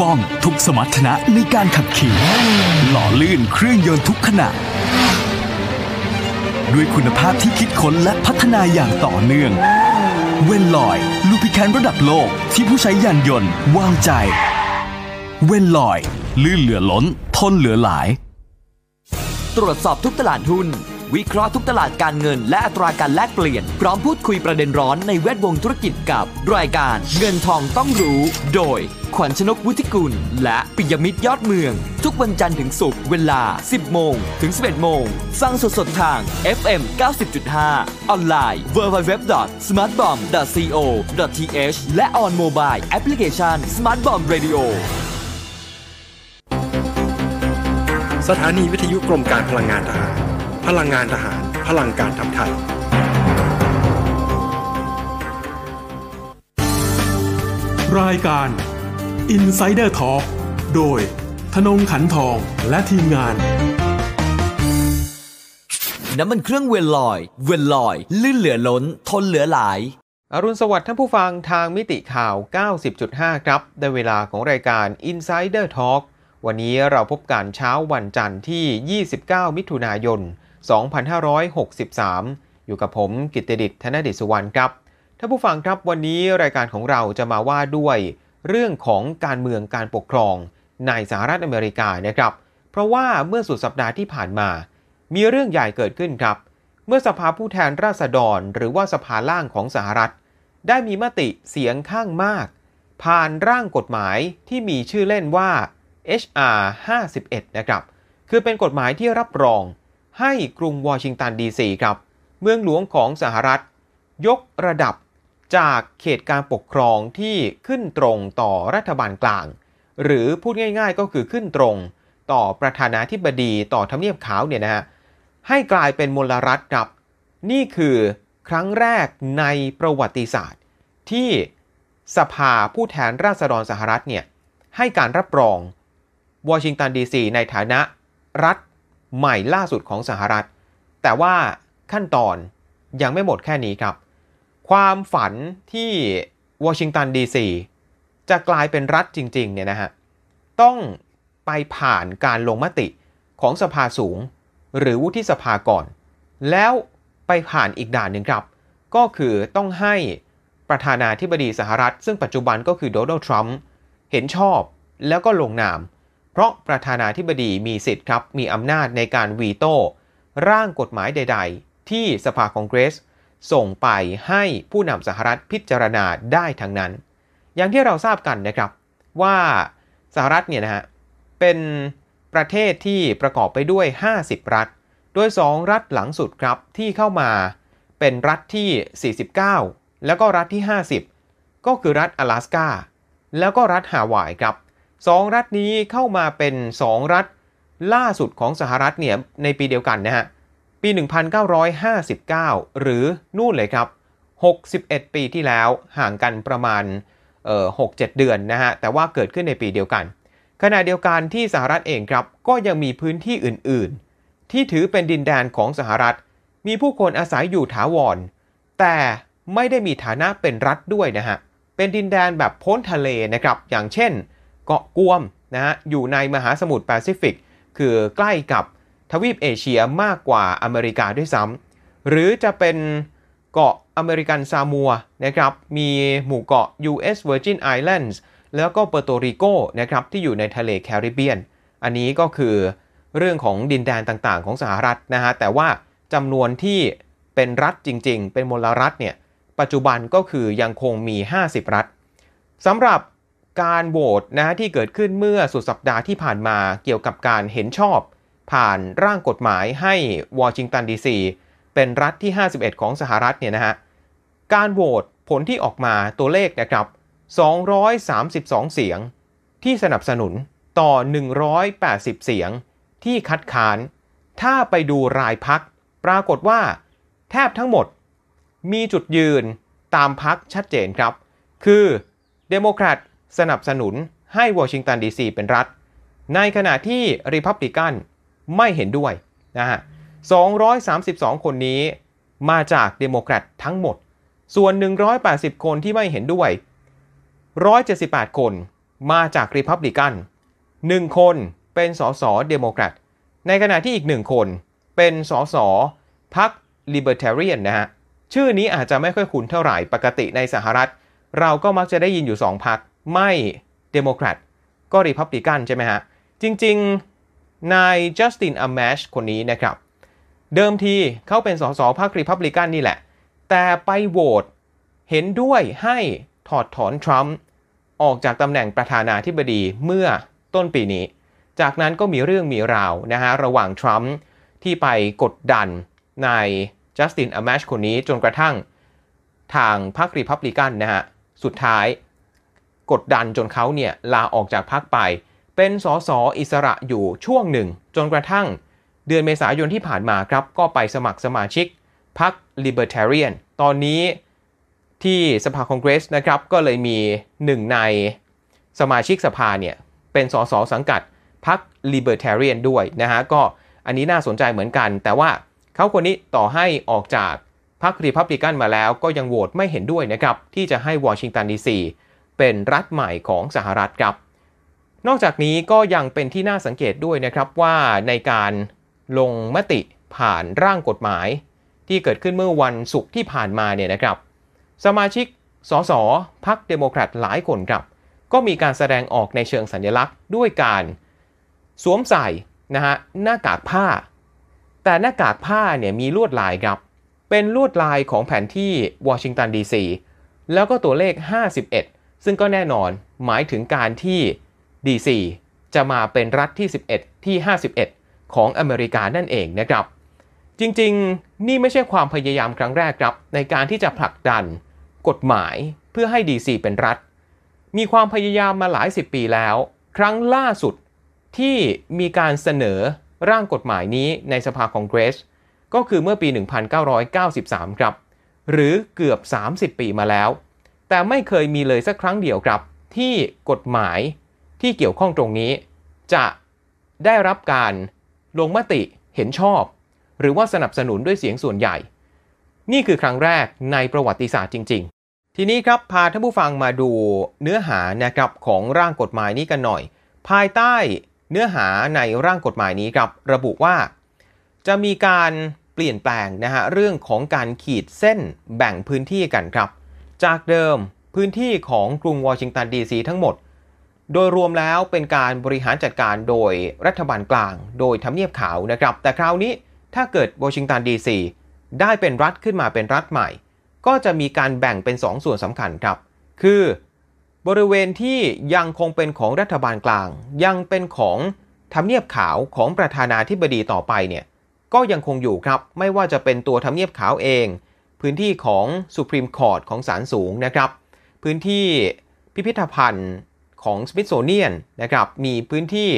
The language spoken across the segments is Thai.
ป้องทุกสมรรถนะในการขับขี่ หล่อลื่นเครื่องยนต์ทุกขณะด้วยคุณภาพที่คิดค้นและพัฒนาอย่างต่อเนื่อง เวนลอย ลูพิแคนระดับโลกที่ผู้ใช้ยานยนต์วางใจ เวนลอย ลื่นเหลือล้น ทนเหลือหลาย ตรวจสอบทุกตลาดหุ้น วิเคราะห์ทุกตลาดการเงิน และอัตราการแลกเปลี่ยน พร้อมพูดคุยประเด็นร้อนในแวดวงธุรกิจกับ รายการเงินทองต้องรู้ โดย ขวัญชนกวุฒิกุล และปิยมิตรยอดเมือง ทุกวันจันทร์ถึงศุกร์เวลา 10 โมง ถึง 11 โมงฟังสดๆทาง FM 90.5 ออนไลน์ www.smartbomb.co.th และ on mobile application Smart Bomb Radio สถานีวิทยุกรมการพลังงานทหาร พลังงานทหาร พลังการทำไทย รายการ Insider Talk โดยธนงขันทองและทีมงาน น้ำมันเครื่องเวลลอย เวลลอย ลื่นเหลือล้น ทนเหลือหลาย อรุณสวัสดิ์ท่านผู้ฟังทางมิติข่าว 90.5 ครับ ได้เวลาของรายการ Insider Talk วันนี้เราพบกันเช้าวันจันทร์ที่ 29 มิถุนายน 2563 อยู่กับผมกิตติดิษฐ์ธนดิษสุวรรณครับท่านผู้ฟังครับวันนี้รายการของเราจะมาว่าด้วย เรื่องของการเมืองการปกครองในสหรัฐอเมริกานะครับ เพราะว่าเมื่อสุดสัปดาห์ที่ผ่านมา มีเรื่องใหญ่เกิดขึ้นครับ เมื่อสภาผู้แทนราษฎร หรือว่าสภาล่างของสหรัฐ ได้มีมติเสียงข้างมาก ผ่านร่างกฎหมายที่มีชื่อเล่นว่า HR 51 นะครับ คือเป็นกฎหมายที่รับรอง ให้กรุงวอชิงตันดีซีครับ เมืองหลวงของสหรัฐ ยกระดับจากเขตการปกครองที่ขึ้นตรงต่อรัฐบาลกลาง หรือพูดง่ายๆก็คือขึ้นตรง ต่อประธานาธิบดีต่อทำเนียบขาวเนี่ยนะฮะให้กลายเป็นมลรัฐครับ นี่คือครั้งแรกในประวัติศาสตร์ ที่สภาผู้แทนราษฎรสหรัฐเนี่ยให้การรับรองวอชิงตันดีซีในฐานะรัฐ ใหม่ล่าสุดของสหรัฐ แต่ว่าขั้นตอนยังไม่หมดแค่นี้ครับ ความฝันที่วอชิงตันดีซีจะกลายเป็นรัฐจริงๆเนี่ยนะฮะต้องไปผ่านการลงมติของสภาสูง หรือวุฒิสภาก่อน แล้วไปผ่านอีกด่านหนึ่งครับ ก็คือต้องให้ประธานาธิบดีสหรัฐ ซึ่งปัจจุบันก็คือโดนัลด์ทรัมป์เห็นชอบแล้วก็ลงนาม เพราะประธานาธิบดีมีสิทธิ์ครับ มีอำนาจในการวีโต้ร่างกฎหมายใด ๆ ที่สภาคองเกรส ส่งไปให้ผู้นำสหรัฐพิจารณาได้ทั้งนั้น อย่างที่เราทราบกันนะครับว่าสหรัฐเนี่ยนะฮะเป็นประเทศที่ประกอบไปด้วย 50 รัฐ โดย 2 รัฐหลังสุดครับที่เข้ามาเป็นรัฐที่ 49 แล้วก็รัฐที่ 50 ก็คือรัฐอลาสกาแล้วก็รัฐฮาวายครับ สองรัฐนี้เข้ามาเป็น 2 รัฐล่าสุดของสหรัฐเนี่ยในปีเดียวกันนะฮะ ปี 1959 หรือนู่นเลยครับ 61 ปีที่แล้วห่างกันประมาณเอ่อ6-7เดือนนะฮะ แต่ว่าเกิดขึ้นในปีเดียวกัน ขณะเดียวกันที่สหรัฐเองครับ ก็ยังมีพื้นที่อื่นๆ ที่ถือเป็นดินแดนของสหรัฐ มีผู้คนอาศัยอยู่ถาวร แต่ไม่ได้มีฐานะเป็นรัฐด้วยนะฮะ เป็นดินแดนแบบพ้นทะเลนะครับ อย่างเช่น เกาะกวมนะฮะอยู่ในมหาสมุทรแปซิฟิก คือใกล้กับทวีปเอเชียมากกว่าอเมริกาด้วยซ้ำหรือจะเป็นเกาะอเมริกันซามัวนะครับมีหมู่เกาะ U.S. Virgin Islands แล้วก็เปอร์โตริโกนะครับที่อยู่ในทะเลแคริบเบียน อันนี้ก็คือเรื่องของดินแดนต่างๆ ของสหรัฐนะฮะแต่ว่าจำนวนที่เป็นรัฐจริง ๆ เป็นมลรัฐเนี่ยปัจจุบันก็คือยังคงมี 50 รัฐสำหรับ การโหวตนะฮะที่เกิดขึ้นเมื่อสุดสัปดาห์ที่ผ่านมาเกี่ยวกับการเห็นชอบ ผ่านร่างกฎหมายให้วอชิงตันดีซีเป็นรัฐที่ 51 ของสหรัฐเนี่ยนะฮะการโหวตผลที่ออกมาตัวเลขนะครับ 232 เสียง ที่สนับสนุนต่อ 180 เสียง ที่คัดค้าน ถ้าไปดูรายพัก ปรากฏว่า แทบทั้งหมด มีจุดยืนตามพักชัดเจนครับ คือเดโมแครต สนับสนุนให้วอชิงตันดีซีเป็นรัฐ ในขณะที่ริพับลิกันไม่เห็นด้วยนะฮะ 232 คนนี้มาจากเดโมแครตทั้งหมด ส่วน 180 คนที่ไม่เห็นด้วย 178 คนมาจากริพับลิกัน 1 คนเป็นสสเดโมแครต ในขณะที่อีก 1 คนเป็นสสพรรคลิเบอร์ a เรียนนะฮะ ชื่อนี้อาจจะไม่ค่อยคุ้นเท่าไหร่ ปกติในสหรัฐ เราก็มักจะได้ยินอยู่ 2พรรค ไม่เดโมแครตก็ริพับลิกันใช่ไหมฮะ จริงๆ นายจัสตินอามาชคนนี้นะครับ เดิมทีเขาเป็นสสพรรคริพับลิกันนี่แหละ แต่ไปโหวตเห็นด้วยให้ถอดถอนทรัมป์ออกจากตำแหน่งประธานาธิบดีเมื่อต้นปีนี้ จากนั้นก็มีเรื่องมีราวนะฮะระหว่างทรัมป์ที่ไปกดดันนายจัสตินอ m มชคนนี้จนกระทั่งทางพรรครีพับลิกันนะฮะ สุดท้าย กดดันจนเขาเนี่ยลาออกจากพรรคไป เป็นสสอิสระอยู่ช่วงหนึ่ง จนกระทั่ง เดือนเมษายนที่ผ่านมาครับ ก็ไปสมัครสมาชิกพรรค Libertarian ตอนนี้ที่สภาคองเกรสนะครับ ก็เลยมีหนึ่งในสมาชิกสภาเนี่ย เป็นสสสังกัดพรรค Libertarian ด้วยนะฮะ ก็อันนี้น่าสนใจเหมือนกัน แต่ว่าเขาคนนี้ต่อให้ออกจากพรรครีพับลิกันมาแล้ว ก็ยังโหวตไม่เห็นด้วยนะครับ ที่จะให้วอชิงตันดีซี เป็นรัฐใหม่ของสหรัฐครับ นอกจากนี้ก็ยังเป็นที่น่าสังเกตด้วยนะครับว่าในการลงมติผ่านร่างกฎหมาย ที่เกิดขึ้นเมื่อวันศุกร์ที่ผ่านมาเนี่ยนะครับ สมาชิกสสพรรคเดโมแครตหลายคนครับ ก็มีการแสดงออกในเชิงสัญลักษณ์ ด้วยการสวมใส่นะฮะหน้ากากผ้า แต่หน้ากากผ้าเนี่ยมีลวดลายครับ เป็นลวดลายของแผนที่วอชิงตันดีซีแล้วก็ตัวเลข 51 ซึ่งก็แน่นอนหมายถึงการที่ดีซีจะมาเป็นรัฐที่ 11 ที่ 51 ของอเมริกานั่นเองนะครับ จริงๆ นี่ไม่ใช่ความพยายามครั้งแรกครับ ในการที่จะผลักดันกฎหมายเพื่อให้ดีซีเป็นรัฐ มีความพยายามมาหลายสิบปีแล้ว ครั้งล่าสุดที่มีการเสนอร่างกฎหมายนี้ในสภาคองเกรส ก็คือเมื่อปี 1993 ครับ หรือเกือบ 30 ปีมาแล้ว แต่ไม่เคยมีเลยสักครั้งเดียวครับ ที่กฎหมายที่เกี่ยวข้องตรงนี้ จะได้รับการลงมติเห็นชอบ หรือว่าสนับสนุนด้วยเสียงส่วนใหญ่ นี่คือครั้งแรกในประวัติศาสตร์จริง ๆ ทีนี้ครับพาท่านผู้ฟังมาดูเนื้อหานะครับของร่างกฎหมายนี้กันหน่อย ภายใต้เนื้อหาในร่างกฎหมายนี้ครับระบุว่า จะมีการเปลี่ยนแปลงนะฮะเรื่องของการขีดเส้นแบ่งพื้นที่กันครับ จากเดิมพื้นที่ของกรุงวอชิงตันดีซีทั้งหมด โดยรวมแล้วเป็นการบริหารจัดการโดยรัฐบาลกลาง โดยทำเนียบขาวนะครับ แต่คราวนี้ถ้าเกิดวอชิงตันดีซีได้เป็นรัฐขึ้นมาเป็นรัฐใหม่ ก็จะมีการแบ่งเป็น 2สส่วนสำคัญครับ คือบริเวณที่ยังคงเป็นของรัฐบาลกลาง ยังเป็นของทำเนียบขาวของประธานาธิบดีต่อไปเนี่ยก็ยังคงอยู่ครับ ไม่ว่าจะเป็นตัวทำเนียบขาวเอง พื้นที่ของ Supreme Court ของศาลสูงนะครับ พื้นที่พิพิธภัณฑ์ของ Smithsonian นะครับ มีพื้นที่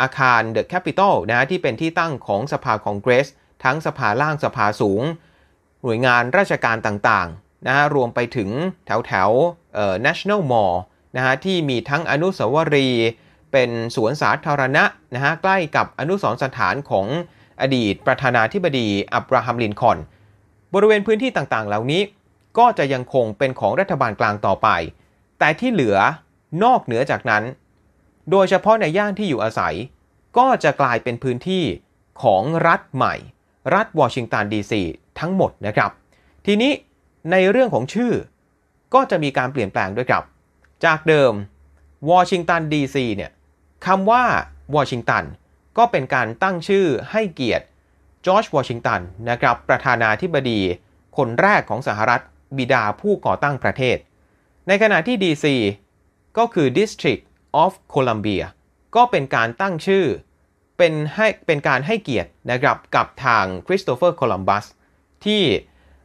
อาคาร The Capitol นะที่เป็นที่ตั้งของสภาคองเกรส ทั้งสภาล่างสภาสูง หน่วยงานราชการต่างๆนะฮะรวมไปถึงแถวแถว National Mall นะฮะที่มีทั้งอนุสาวรีย์เป็นสวนสาธารณะนะฮะใกล้กับอนุสรสถานของอดีตประธานาธิบดีอับราฮัมลินคอน บริเวณพื้นที่ต่างๆ เหล่านี้ ก็จะยังคงเป็นของรัฐบาลกลางต่อไป แต่ที่เหลือนอกเหนือจากนั้น โดยเฉพาะในย่านที่อยู่อาศัย ก็จะกลายเป็นพื้นที่ของรัฐใหม่ รัฐวอชิงตันดีซีทั้งหมดนะครับ ทีนี้ในเรื่องของชื่อ ก็จะมีการเปลี่ยนแปลงด้วยครับ จากเดิมวอชิงตันดีซีเนี่ยคำว่าวอชิงตันก็เป็นการตั้งชื่อให้เกียรติ จอร์จวอชิงตันนะครับประธานาธิบดี คนแรกของสหรัฐบิดาผู้ก่อตั้งประเทศ ในขณะที่ DC ก็คือ District of Columbia ก็เป็นการตั้งชื่อ เป็นให้เป็นการให้เกียรตินะครับกับทางคริสโตเฟอร์โคลัมบัสที่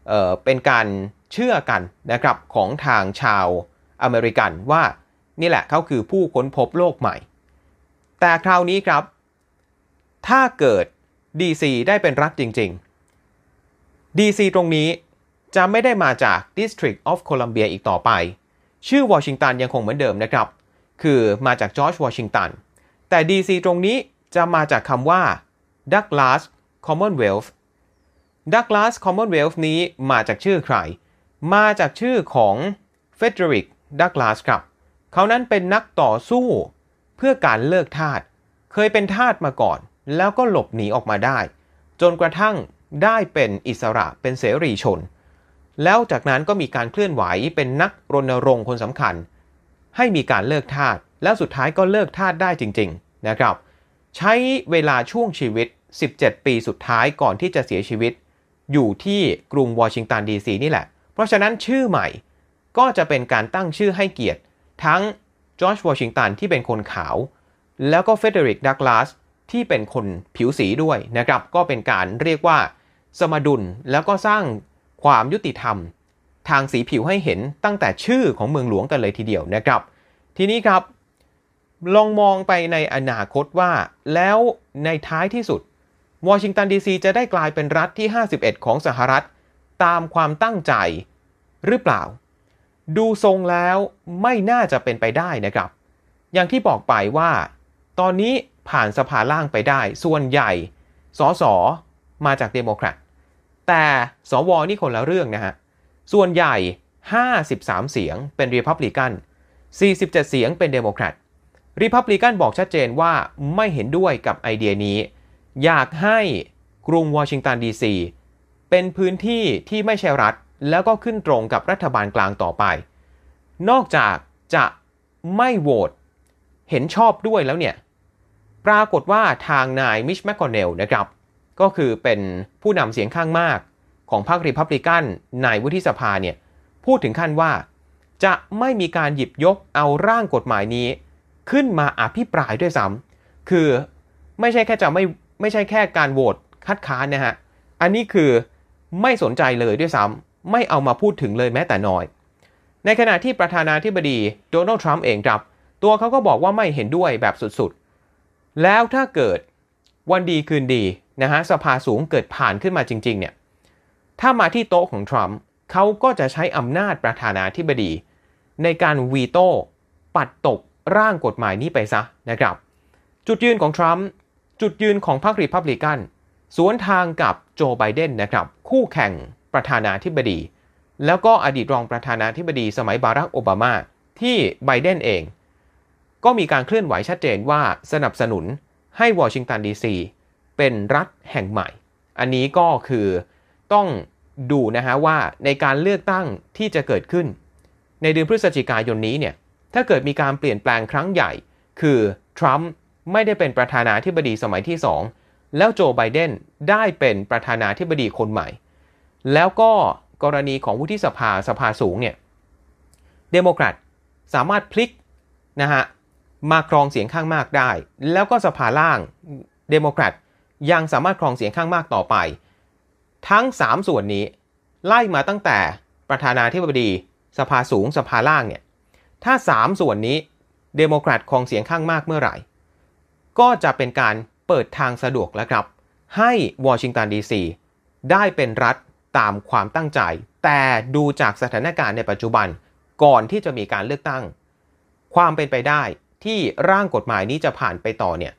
เอ่อเป็นการเชื่อกันนะครับของทางชาวอเมริกันว่านี่แหละเขาคือผู้ค้นพบโลกใหม่ แต่คราวนี้ครับ ถ้าเกิด DC ได้เป็นรัฐจริง ๆ DC ตรงนี้จะไม่ได้มาจาก District of Columbia อีกต่อไป ชื่อวอชิงตันยังคงเหมือนเดิมนะครับ คือมาจากจอร์จวอชิงตัน แต่ DC ตรงนี้จะมาจากคำว่า Douglas Commonwealth Douglas Commonwealth นี้มาจากชื่อใคร มาจากชื่อของ Frederick Douglass ครับ เขานั้นเป็นนักต่อสู้เพื่อการเลิกทาส เคยเป็นทาสมาก่อน แล้วก็หลบหนีออกมาได้ จนกระทั่งได้เป็นอิสระเป็นเสรีชน แล้วจากนั้นก็มีการเคลื่อนไหวเป็นนักรณรงค์คนสำคัญ ให้มีการเลิกทาสแล้วสุดท้ายก็เลิกทาสได้จริง ๆนะครับ ใช้เวลาช่วงชีวิต 17 ปีสุดท้ายก่อนที่จะเสียชีวิต อยู่ที่กรุงวอชิงตันดีซีนี่แหละ เพราะฉะนั้นชื่อใหม่ก็จะเป็นการตั้งชื่อให้เกียรติ ทั้งจอร์จวอชิงตันที่เป็นคนขาว แล้วก็เฟเดริกดักลาส ที่เป็นคนผิวสีด้วยนะครับ ก็เป็นการเรียกว่า สมดุลแล้วก็สร้างความยุติธรรม ทางสีผิวให้เห็นตั้งแต่ชื่อของเมืองหลวงกันเลยทีเดียวนะครับ ทีนี้ครับ ลองมองไปในอนาคตว่า แล้วในท้ายที่สุดวอชิงตันดีซีจะได้กลายเป็นรัฐที่ 51 ของสหรัฐ ตามความตั้งใจหรือเปล่า ดูทรงแล้วไม่น่าจะเป็นไปได้นะครับ อย่างที่บอกไปว่า ตอนนี้ผ่านสภาล่างไปได้ ส่วนใหญ่สสมาจากเดโมแครตแต่สวนี่คนละเรื่องนะฮะ ส่วนใหญ่ 53 เสียงเป็นรีพับลิกัน 47 เสียงเป็นเดโมแครตรีพับลิกันบอกชัดเจนว่าไม่เห็นด้วยกับไอเดียนี้ อยากให้กรุงวอชิงตันดีซีเป็นพื้นที่ที่ไม่ใช่รัฐ แล้วก็ขึ้นตรงกับรัฐบาลกลางต่อไป นอกจากจะไม่โหวตเห็นชอบด้วยแล้วเนี่ย ปรากฏว่าทางนายมิตช์ แมคคอนเนลนะครับ ก็คือเป็นผู้นำเสียงข้างมากของพรรครีพับลิกันในวุฒิสภาเนี่ยพูดถึงขั้นว่า จะไม่มีการหยิบยกเอาร่างกฎหมายนี้ ขึ้นมาอภิปรายด้วยซ้ำคือไม่ใช่แค่จะไม่ไม่ใช่แค่การโหวตคัดค้านนะฮะ อันนี้คือไม่สนใจเลยด้วยซ้ำไม่เอามาพูดถึงเลยแม้แต่น้อย ในขณะที่ประธานาธิบดีโดนัลด์ทรัมป์เองครับ ตัวเขาก็บอกว่าไม่เห็นด้วยแบบสุด แล้วถ้าเกิดวันดีคืนดีนะฮะสภาสูงเกิดผ่านขึ้นมาจริงๆเนี่ยถ้ามาที่โต๊ะของทรัมป์เขาก็จะใช้อำนาจประธานาธิบดี ในการวีโต้ปัดตกร่างกฎหมายนี้ไปซะนะครับ จุดยืนของทรัมป์จุดยืนของพรรครีพับลิกัน สวนทางกับโจไบเดนนะครับ คู่แข่งประธานาธิบดี แล้วก็อดีตรองประธานาธิบดีสมัยบารักโอบามา ที่ไบเดนเอง ก็มีการเคลื่อนไหวชัดเจนว่าสนับสนุนให้วอชิงตันดีซีเป็นรัฐแห่งใหม่ อันนี้ก็คือต้องดูนะฮะว่าในการเลือกตั้งที่จะเกิดขึ้น ในเดือนพฤศจิกายนนี้เนี่ยถ้าเกิดมีการเปลี่ยนแปลงครั้งใหญ่ คือทรัมป์ไม่ได้เป็นประธานาธิบดีสมัยที่ 2 แล้วโจไบเดนได้เป็นประธานาธิบดีคนใหม่ แล้วก็กรณีของวุฒิสภาสภาสูงเนี่ยเดโมแครตสามารถพลิกนะฮะ มาครองเสียงข้างมากได้ แล้วก็สภาล่างเดโมแครตยังสามารถครองเสียงข้างมากต่อไป ทั้ง 3 ส่วนนี้ ไล่มาตั้งแต่ประธานาธิบดีสภาสูงสภาล่างเนี่ยถ้า 3 ส่วนนี้เดโมแครตครองเสียงข้างมากเมื่อไหร่ ก็จะเป็นการเปิดทางสะดวกแล้วครับ ให้วอชิงตันดีซีได้เป็นรัฐตามความตั้งใจ แต่ดูจากสถานการณ์ในปัจจุบันก่อนที่จะมีการเลือกตั้ง ความเป็นไปได้ ที่ร่างกฎหมายนี้จะผ่านไปต่อเนี่ย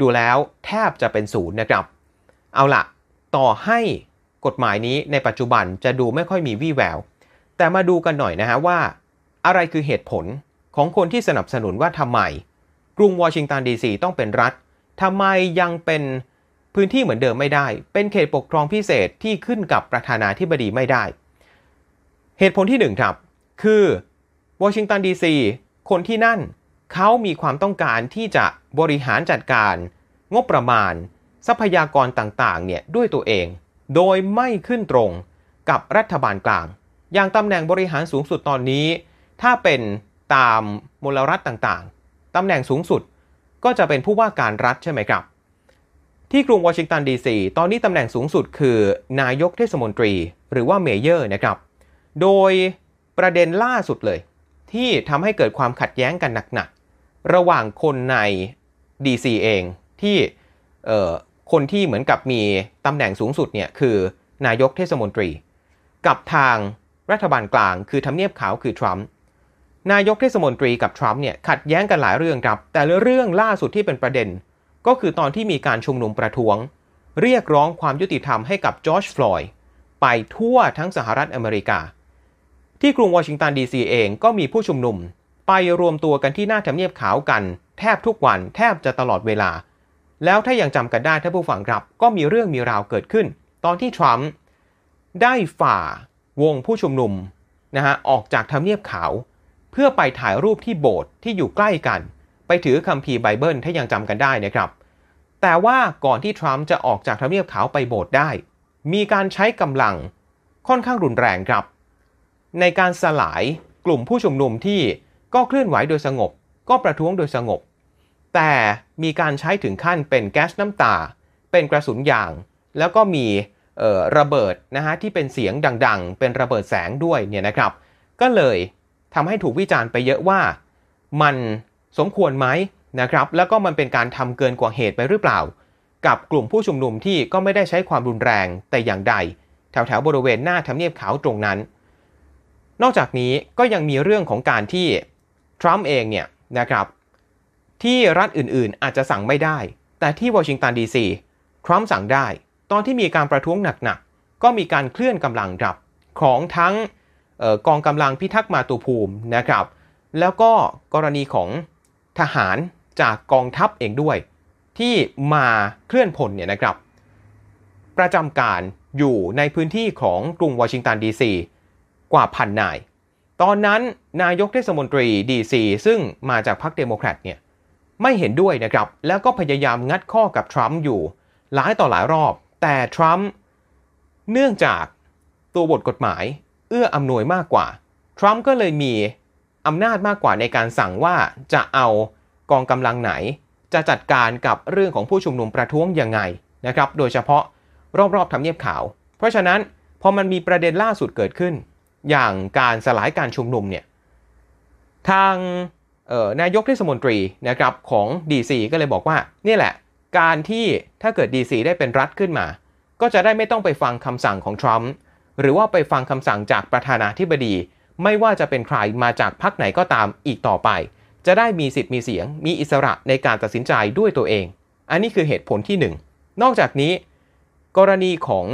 ดูแล้วแทบจะเป็นศูนย์นะครับ เอาละต่อให้กฎหมายนี้ในปัจจุบันจะดูไม่ค่อยมีวี่แวว แต่มาดูกันหน่อยนะฮะว่า อะไรคือเหตุผลของคนที่สนับสนุนว่าทำไม กรุงวอชิงตันดีซีต้องเป็นรัฐทำไมยังเป็นพื้นที่เหมือนเดิมไม่ได้ เป็นเขตปกครองพิเศษที่ขึ้นกับประธานาธิบดีไม่ได้ เหตุผลที่หนึ่งครับ คือวอชิงตันดีซีคนที่นั่น เขามีความต้องการที่จะบริหารจัดการ งบประมาณ ทรัพยากรต่างๆเนี่ยด้วยตัวเอง โดยไม่ขึ้นตรงกับรัฐบาลกลาง อย่างตำแหน่งบริหารสูงสุดตอนนี้ ถ้าเป็นตามมลรัฐต่างๆตำแหน่งสูงสุดก็จะเป็นผู้ว่าการรัฐใช่ไหมครับ ที่กรุงวอชิงตันดีซีตอนนี้ตำแหน่งสูงสุดคือนายกเทศมนตรีหรือว่าเมเยอร์นะครับ โดยประเด็นล่าสุดเลย ที่ทำให้เกิดความขัดแย้งกันหนักๆ ระหว่างคนใน DC เองที่คนที่เหมือนกับมีตำแหน่งสูงสุดเนี่ยคือนายกเทศมนตรี กับทางรัฐบาลกลางคือทำเนียบขาวคือทรัมป์นายกเทศมนตรีกับทรัมป์เนี่ยขัดแย้งกันหลายเรื่องครับ แต่เรื่องล่าสุดที่เป็นประเด็น ก็คือตอนที่มีการชุมนุมประท้วง เรียกร้องความยุติธรรมให้กับจอร์จฟลอยด์ไปทั่วทั้งสหรัฐอเมริกา ที่กรุงวอชิงตันดีซีเองก็มีผู้ชุมนุม ไปรวมตัวกันที่หน้าทำเนียบขาวกัน แทบทุกวันแทบจะตลอดเวลา แล้วถ้ายังจำกันได้ถ้าผู้ฟังครับ ก็มีเรื่องมีราวเกิดขึ้น ตอนที่ทรัมป์ได้ฝ่าวงผู้ชุมนุมนะฮะออกจากทำเนียบขาว เพื่อไปถ่ายรูปที่โบสถ์ที่อยู่ใกล้กัน ไปถือคัมภีร์ไบเบิลถ้ายังจำกันได้นะครับ แต่ว่าก่อนที่ทรัมป์จะออกจากทำเนียบขาวไปโบสถ์ได้ มีการใช้กำลังค่อนข้างรุนแรงครับ ในการสลายกลุ่มผู้ชุมนุมที่ ก็เคลื่อนไหวโดยสงบ ก็ประท้วงโดยสงบ แต่มีการใช้ถึงขั้นเป็นแก๊สน้ำตา เป็นกระสุนยาง แล้วก็มีระเบิดนะฮะที่เป็นเสียงดังๆ เป็นระเบิดแสงด้วยเนี่ยนะครับ ก็เลยทำให้ถูกวิจารณ์ไปเยอะว่า มันสมควรไหมนะครับ แล้วก็มันเป็นการทำเกินกว่าเหตุไปหรือเปล่า กับกลุ่มผู้ชุมนุมที่ก็ไม่ได้ใช้ความรุนแรงแต่อย่างใด แถวแถวบริเวณหน้าทำเนียบขาวตรงนั้น นอกจากนี้ก็ยังมีเรื่องของการที่ ทรัมป์เองเนี่ยนะครับที่รัฐอื่นๆ อาจจะสั่งไม่ได้ แต่ที่วอชิงตันดีซีทรัมป์สั่งได้ ตอนที่มีการประท้วงหนักๆ ก็มีการเคลื่อนกำลังรับของทั้งกองกำลังพิทักษ์มาตุภูมินะครับ แล้วก็กรณีของทหารจากกองทัพเองด้วย ที่มาเคลื่อนพลเนี่ยนะครับ ประจำการอยู่ในพื้นที่ของกรุงวอชิงตันดีซีกว่าพันนาย ตอนนั้นนายกเทศมนตรีดีซีซึ่งมาจากพรรคเดโมแครตเนี่ยไม่เห็นด้วยนะครับ แล้วก็พยายามงัดข้อกับทรัมป์อยู่ หลายต่อหลายรอบ แต่ทรัมป์เนื่องจากตัวบทกฎหมาย เอื้ออำนวยมากกว่า ทรัมป์ก็เลยมีอำนาจมากกว่าในการสั่งว่าจะเอากองกำลังไหน จะจัดการกับเรื่องของผู้ชุมนุมประท้วงยังไงนะครับ โดยเฉพาะรอบๆทำเนียบขาว เพราะฉะนั้นพอมันมีประเด็นล่าสุดเกิดขึ้น อย่างการสลายการชุมนุมเนี่ยทางนายกเทศมนตรีนะครับของ DC ก็เลยบอกว่านี่แหละ การที่ถ้าเกิด DC ได้เป็นรัฐขึ้นมา ก็จะได้ไม่ต้องไปฟังคำสั่งของทรัมป์หรือว่าไปฟังคำสั่งจากประธานาธิบดี ไม่ว่าจะเป็นใครมาจากพรรคไหนก็ตามอีกต่อไป จะได้มีสิทธิ์มีเสียง มีอิสระในการตัดสินใจด้วยตัวเอง อันนี้คือเหตุผลที่ 1นนอกจากนี้ กรณีของ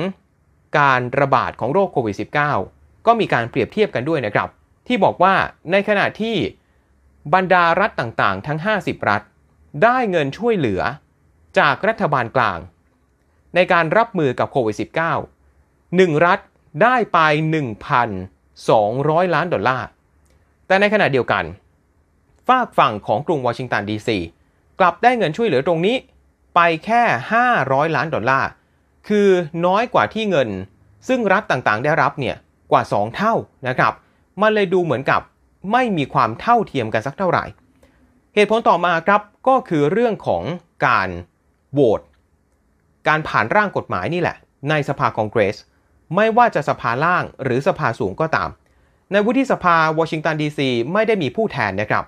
การระบาดของโรคโควิด -19 ก็มีการเปรียบเทียบกันด้วยนะครับ ที่บอกว่าในขณะที่บรรดารัฐต่างๆ ทั้ง 50 รัฐ ได้เงินช่วยเหลือจากรัฐบาลกลาง ในการรับมือกับโควิด -19 1 รัฐได้ไป 1,200 ล้านดอลลาร์ แต่ในขณะเดียวกัน ฝากฝั่งของกรุงวอชิงตันดีซีกลับได้เงินช่วยเหลือตรงนี้ไปแค่ 500 ล้านดอลลาร์ คือน้อยกว่าที่เงิน ซึ่งรัฐต่างๆ ได้รับเนี่ย กว่า 2 เท่านะครับ มันเลยดูเหมือนกับไม่มีความเท่าเทียมกันสักเท่าไหร่ เหตุผลต่อมาครับก็คือเรื่องของการโหวตการผ่านร่างกฎหมายนี่แหละ ในสภาคองเกรส ไม่ว่าจะสภาล่างหรือสภาสูงก็ตาม ในวุฒิสภาวอชิงตันดีซีไม่ได้มีผู้แทนนะครับ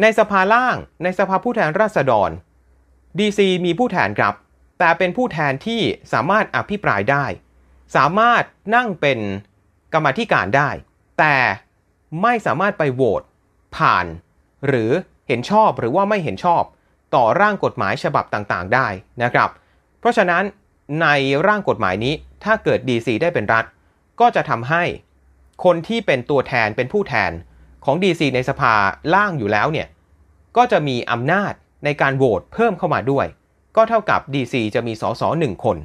ในสภาล่างในสภาผู้แทนราษฎรดีซีมีผู้แทนครับ แต่เป็นผู้แทนที่สามารถอภิปรายได้ สามารถนั่งเป็น กรรมธิการได้ แต่ไม่สามารถไปโหวตผ่าน หรือเห็นชอบหรือว่าไม่เห็นชอบ ต่อร่างกฎหมายฉบับต่างๆ ได้นะครับ เพราะฉะนั้นในร่างกฎหมายนี้ถ้าเกิด DC ได้เป็นรัฐ ก็จะทำให้คนที่เป็นตัวแทนเป็นผู้แทนของ DC ในสภาล่างอยู่แล้วเนี่ยก็จะมีอำนาจในการโหวตเพิ่มเข้ามาด้วย ก็เท่ากับ DC จะมีสสหนึ่งคน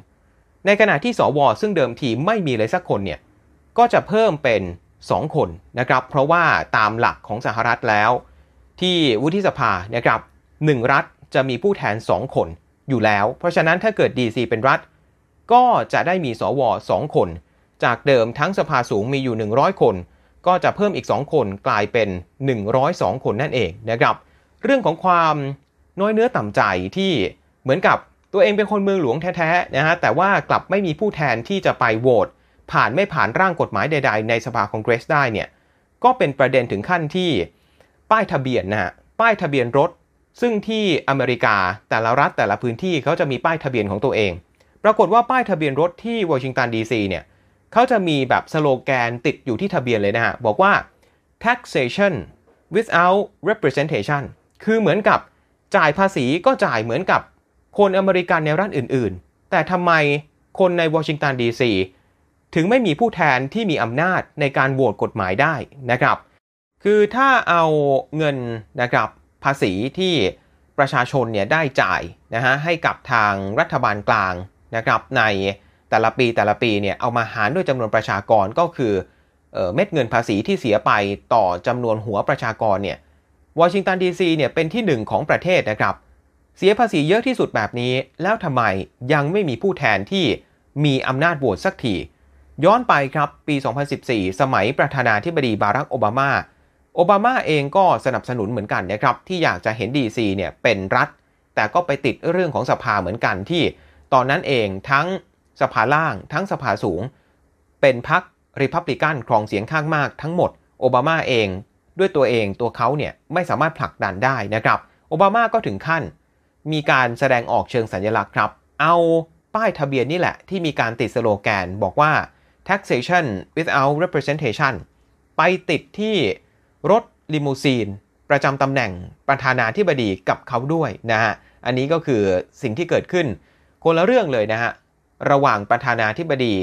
ในขณะที่สวซึ่งเดิมทีไม่มีเลยสักคนเนี่ย ก็จะเพิ่มเป็น 2 คนนะครับ เพราะว่าตามหลักของสหรัฐแล้ว ที่วุฒิสภานะครับหนึ่งรัฐจะมีผู้แทน 2 คนอยู่แล้ว เพราะฉะนั้นถ้าเกิด DC เป็นรัฐ ก็จะได้มีสว2คน จากเดิมทั้งสภาสูงมีอยู่ 100 คน ก็จะเพิ่มอีก 2 คนกลายเป็น 102 คนนั่นเองนะครับ เรื่องของความน้อยเนื้อต่ำใจที่เหมือนกับตัวเองเป็นคนเมืองหลวงแท้ๆนะฮะแต่ว่ากลับไม่มีผู้แทนที่จะไปโหวต ผ่านไม่ผ่านร่างกฎหมายใด ๆ ในสภาคองเกรสได้เนี่ยก็เป็นประเด็นถึงขั้นที่ป้ายทะเบียนนะฮะป้ายทะเบียนรถ ซึ่งที่อเมริกาแต่ละรัฐแต่ละพื้นที่เขาจะมีป้ายทะเบียนของตัวเอง ปรากฏว่าป้ายทะเบียนรถที่วอชิงตันดีซีเนี่ยเขาจะมีแบบสโลแกนติดอยู่ที่ทะเบียนเลยนะฮะบอกว่า taxation without representation คือเหมือนกับจ่ายภาษีก็จ่ายเหมือนกับคนอเมริกันในรัฐอื่น ๆ แต่ทำไมคนในวอชิงตันดีซี ถึงไม่มีผู้แทนที่มีอำนาจในการโหวตกฎหมายได้นะครับ คือถ้าเอาเงินนะครับภาษีที่ประชาชนเนี่ยได้จ่ายนะฮะให้กับทางรัฐบาลกลางนะครับในแต่ละปีแต่ละปีเนี่ยเอามาหารด้วยจำนวนประชากรก็คือเเม็ดเงินภาษีที่เสียไปต่อจำนวนหัวประชากรเนี่ยวอชิงตันดีซีเนี่ยเป็นที่หนึ่งของประเทศนะครับ เสียภาษีเยอะที่สุดแบบนี้ แล้วทำไมยังไม่มีผู้แทนที่มีอำนาจโหวตสักที ย้อนไปครับปี 2014 สมัยประธานาธิบดีบารักโอบามา โอบามาเองก็สนับสนุนเหมือนกันนะครับ ที่อยากจะเห็นดีซีเนี่ยเป็นรัฐ แต่ก็ไปติดเรื่องของสภาเหมือนกันที่ ตอนนั้นเองทั้งสภาล่างทั้งสภาสูง เป็นพรรคริพับลิกันครองเสียงข้างมากทั้งหมด โอบามาเองด้วยตัวเองตัวเขาเนี่ยไม่สามารถผลักดันได้นะครับ โอบามาก็ถึงขั้น มีการแสดงออกเชิงสัญลักษณ์ครับ เอาป้ายทะเบียนนี่แหละที่มีการติดสโลแกนบอกว่า taxation without representation ไปติดที่รถลิมูซีน ประจำตำแหน่งประธานาธิบดีกับเขาด้วยนะฮะ อันนี้ก็คือสิ่งที่เกิดขึ้นคนละเรื่องเลยนะฮะ ระหว่างประธานาธิบดี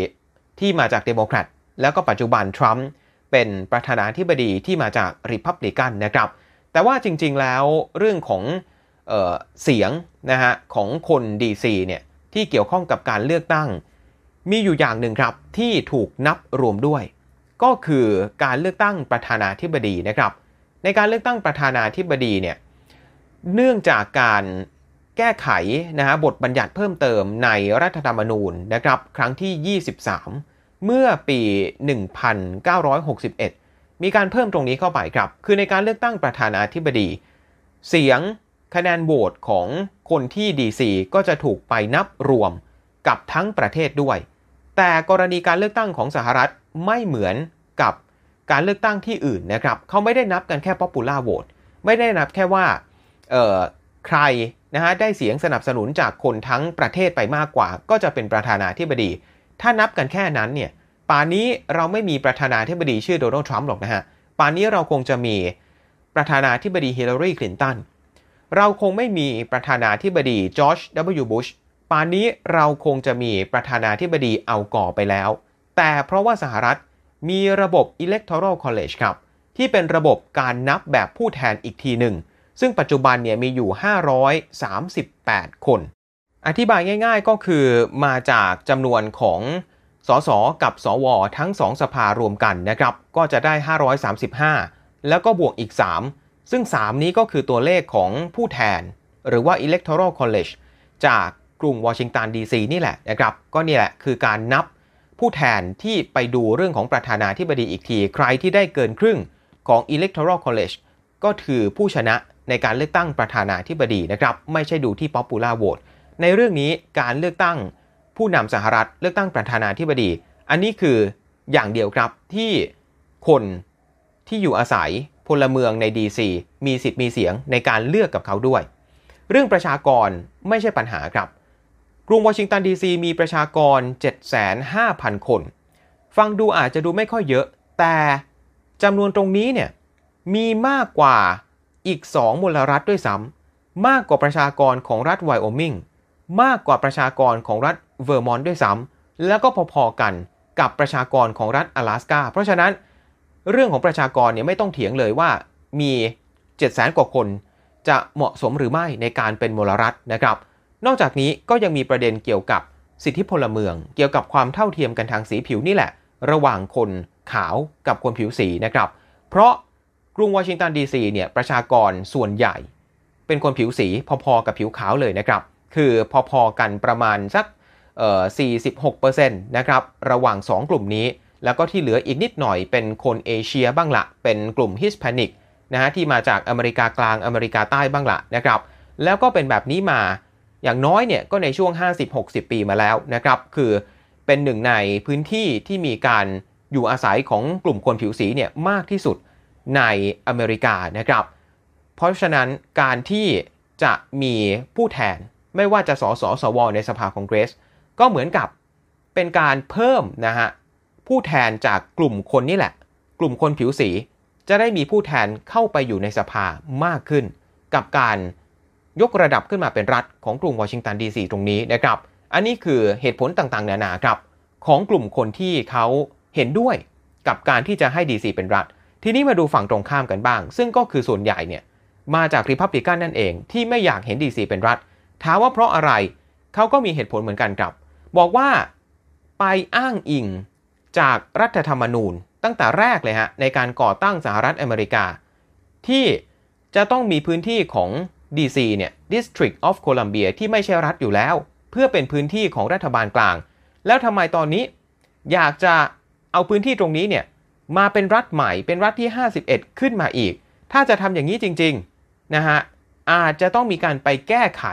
ที่มาจากเดโมแครตแล้วก็ปัจจุบันทรัมป์เป็นประธานาธิบดีที่มาจากริพับลิกันนะครับ แต่ว่าจริงๆแล้วเรื่องของเออเสียงนะฮะของคน DC เนี่ยที่เกี่ยวข้องกับการเลือกตั้ง มีอยู่อย่างหนึ่งครับที่ถูกนับรวมด้วย ก็คือการเลือกตั้งประธานาธิบดีนะครับ ในการเลือกตั้งประธานาธิบดีเนี่ยเนื่องจากการแก้ไขนะฮะบทบัญญัติเพิ่มเติมในรัฐธรรมนูญนะครับครั้งที่ 23 เมื่อปี 1961 มีการเพิ่มตรงนี้เข้าไปครับ คือในการเลือกตั้งประธานาธิบดี เสียงคะแนนโหวตของคนที่ดีซีก็จะถูกไปนับรวมกับทั้งประเทศด้วย แต่กรณีการเลือกตั้งของสหรัฐไม่เหมือนกับการเลือกตั้งที่อื่นนะครับเขาไม่ได้นับกันแค่ popular vote ไม่ได้นับแค่ว่าใครนะฮะได้เสียงสนับสนุนจากคนทั้งประเทศไปมากกว่า ก็จะเป็นประธานาธิบดี ถ้านับกันแค่นั้นเนี่ยป่านนี้เราไม่มีประธานาธิบดีชื่อโดนัลด์ทรัมป์หรอกนะฮะป่านนี้เราคงจะมีประธานาธิบดีฮิลลารีคลินตันเราคงไม่มีประธานาธิบดีจอร์จ W. บุช ป่านนี้เราคงจะมีประธานาธิบดีเอาก่อไปแล้ว แต่เพราะว่าสหรัฐมีระบบ electoral college ครับ ที่เป็นระบบการนับแบบผู้แทนอีกทีหนึ่ง ซึ่งปัจจุบันเนี่ยมีอยู่ 538 คน อธิบายง่ายๆก็คือมาจากจำนวนของสสกับสวทั้งสองสภารวมกันนะครับ ก็จะได้ 535 แล้วก็บวกอีก 3 ซึ่ง 3 นี้ก็คือตัวเลขของผู้แทน หรือว่า electoral college จาก กรุงวอชิงตันดีซีนี่แหละนะครับ ก็นี่แหละคือการนับผู้แทนที่ไปดูเรื่องของประธานาธิบดีอีกที ใครที่ได้เกินครึ่งของ Electoral College ก็ถือผู้ชนะในการเลือกตั้งประธานาธิบดีนะครับ ไม่ใช่ดูที่ Popular Vote ในเรื่องนี้การเลือกตั้งผู้นำสหรัฐเลือกตั้งประธานาธิบดี อันนี้คืออย่างเดียวครับที่คนที่อยู่อาศัยพลเมืองใน DC มีสิทธิ์มีเสียงในการเลือกกับเขาด้วย เรื่องประชากรไม่ใช่ปัญหาครับ กรุงวอชิงตันดีซีมีประชากร 75,000 คน ฟังดูอาจจะดูไม่ค่อยเยอะ แต่จำนวนตรงนี้เนี่ยมีมากกว่าอีก 2มลรัฐด้วยซ้ำมากกว่าประชากรของรัฐไวโอมิงมากกว่าประชากรของรัฐเวอร์มอนต์ด้วยซ้ำแล้วก็พอๆกันกับประชากรของรัฐ阿拉สกาเพราะฉะนั้นเรื่องของประชากรเนี่ยไม่ต้องเถียงเลยว่ามี700,000 กว่าคนจะเหมาะสมหรือไม่ในการเป็นมลรัฐนะครับ นอกจากนี้ก็ยังมีประเด็นเกี่ยวกับสิทธิพลเมือง เกี่ยวกับความเท่าเทียมกันทางสีผิวนี่แหละ ระหว่างคนขาวกับคนผิวสีนะครับ เพราะกรุงวอชิงตันดีซีเนี่ยประชากรส่วนใหญ่ เป็นคนผิวสีพอๆกับผิวขาวเลยนะครับ คือพอๆกันประมาณสักเอ่อ46%นะครับระหว่าง 2 กลุ่มนี้ แล้วก็ที่เหลืออีกนิดหน่อยเป็นคนเอเชียบ้างละ เป็นกลุ่มฮิสแพนิกนะฮะที่มาจากอเมริกากลางอเมริกาใต้บ้างละนะครับ แล้วก็เป็นแบบนี้มา อย่างน้อยเนี่ยก็ในช่วง 50-60 ปีมาแล้วนะครับคือเป็นหนึ่งในพื้นที่ที่มีการอยู่อาศัยของกลุ่มคนผิวสีเนี่ยมากที่สุดในอเมริกานะครับ เพราะฉะนั้นการที่จะมีผู้แทนไม่ว่าจะสสสว ในสภาคองเกรส ก็เหมือนกับเป็นการเพิ่มนะฮะผู้แทนจากกลุ่มคนนี่แหละ กลุ่มคนผิวสีจะได้มีผู้แทนเข้าไปอยู่ในสภามากขึ้น กับการ ยกระดับขึ้นมาเป็นรัฐของกรุงวอชิงตันดีซีตรงนี้นะครับ อันนี้คือเหตุผลต่างๆ นานาครับ ของกลุ่มคนที่เขาเห็นด้วยกับการที่จะให้ดีซีเป็นรัฐ ทีนี้มาดูฝั่งตรงข้ามกันบ้าง ซึ่งก็คือส่วนใหญ่เนี่ยมาจากริพับลิกันนั่นเองที่ไม่อยากเห็นดีซีเป็นรัฐถามว่าเพราะอะไรเขาก็มีเหตุผลเหมือนกันครับ บอกว่าไปอ้างอิงจากรัฐธรรมนูญตั้งแต่แรกเลยฮะในการก่อตั้งสหรัฐอเมริกา ที่จะต้องมีพื้นที่ของ DC เนี่ย District of Columbia ที่ไม่ใช่รัฐอยู่แล้ว เพื่อเป็นพื้นที่ของรัฐบาลกลาง แล้วทำไมตอนนี้ อยากจะเอาพื้นที่ตรงนี้เนี่ยมาเป็นรัฐใหม่เป็นรัฐที่ 51 ขึ้นมาอีก ถ้าจะทำอย่างนี้จริงๆนะฮะอาจจะต้องมีการไปแก้ไข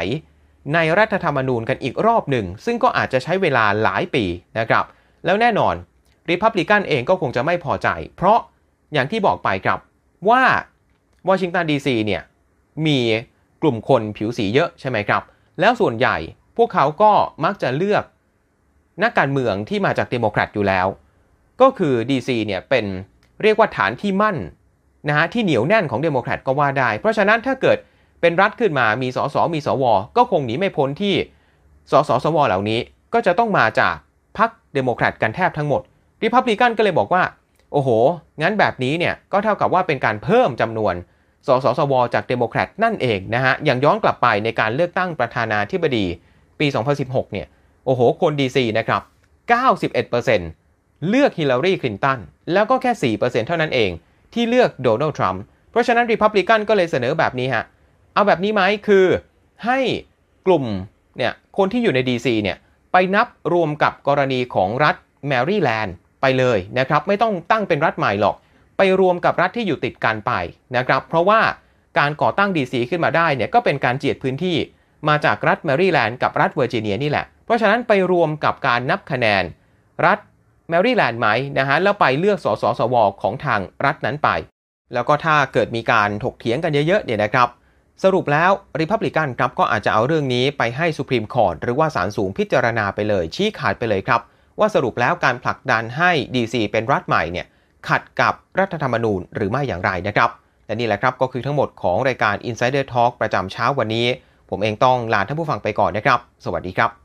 ในรัฐธรรมนูญกันอีกรอบหนึ่ง ซึ่งก็อาจจะใช้เวลาหลายปีนะครับ แล้วแน่นอนริพับลิกันเองก็คงจะไม่พอใจ เพราะอย่างที่บอกไปครับว่าวอชิงตันดีซีเนี่ยมี กลุ่มคนผิวสีเยอะใช่ไหมครับ แล้วส่วนใหญ่พวกเขาก็มักจะเลือกนักการเมืองที่มาจากเดโมแครตอยู่แล้ว ก็คือ DC เนี่ยเป็นเรียกว่าฐานที่มั่นนะฮะที่เหนียวแน่นของเดโมแครตก็ว่าได้ เพราะฉะนั้นถ้าเกิดเป็นรัฐขึ้นมามีสสมีสว ก็คงหนีไม่พ้นที่สสสวเหล่านี้ก็จะต้องมาจากพรรคเดโมแครตกันแทบทั้งหมดริพับลิกันก็เลยบอกว่า โอ้โห งั้นแบบนี้เนี่ยก็เท่ากับว่าเป็นการเพิ่มจำนวน สสสว จากเดโมแครตนั่นเองนะฮะ อย่างย้อนกลับไปในการเลือกตั้งประธานาธิบดีปี 2016 เนี่ย โอ้โห คนดีซีนะครับ 91%เลือกฮิลลารีคลินตัน แล้วก็แค่ 4%เท่านั้นเอง ที่เลือกโดนัลด์ทรัมป์ เพราะฉะนั้นริพับลิกันก็เลยเสนอแบบนี้ฮะ เอาแบบนี้ไหมคือให้กลุ่มเนี่ย คนที่อยู่ใน DC เนี่ย ไปนับรวมกับกรณีของรัฐแมรี่แลนด์ไปเลยนะครับ ไม่ต้องตั้งเป็นรัฐใหม่หรอก ไปรวมกับรัฐที่อยู่ติดกันไปนะครับ เพราะว่าการก่อตั้ง DC ขึ้นมาได้เนี่ยก็เป็นการเจียดพื้นที่มาจากรัฐแมรี่แลนด์กับรัฐเวอร์จิเนียนี่แหละ เพราะฉะนั้นไปรวมกับการนับคะแนน รัฐแมรี่แลนด์ไหมนะฮะแล้วไปเลือกสสสวของทางรัฐนั้นไป แล้วก็ถ้าเกิดมีการถกเถียงกันเยอะๆเนี่ยนะครับ สรุปแล้วริพับลิกันครับก็อาจจะเอาเรื่องนี้ไปให้สุพรีมคอร์ทหรือว่าศาลสูงพิจารณาไปเลยชี้ขาดไปเลยครับ ว่าสรุปแล้วการผลักดันให้ DC เป็นรัฐใหม่เนี่ย ขัดกับรัฐธรรมนูญหรือไม่อย่างไรนะครับ และนี่แหละครับก็คือทั้งหมดของรายการ Insider Talk ประจำเช้าวันนี้ ผมเองต้องลาท่านผู้ฟังไปก่อนนะครับ สวัสดีครับ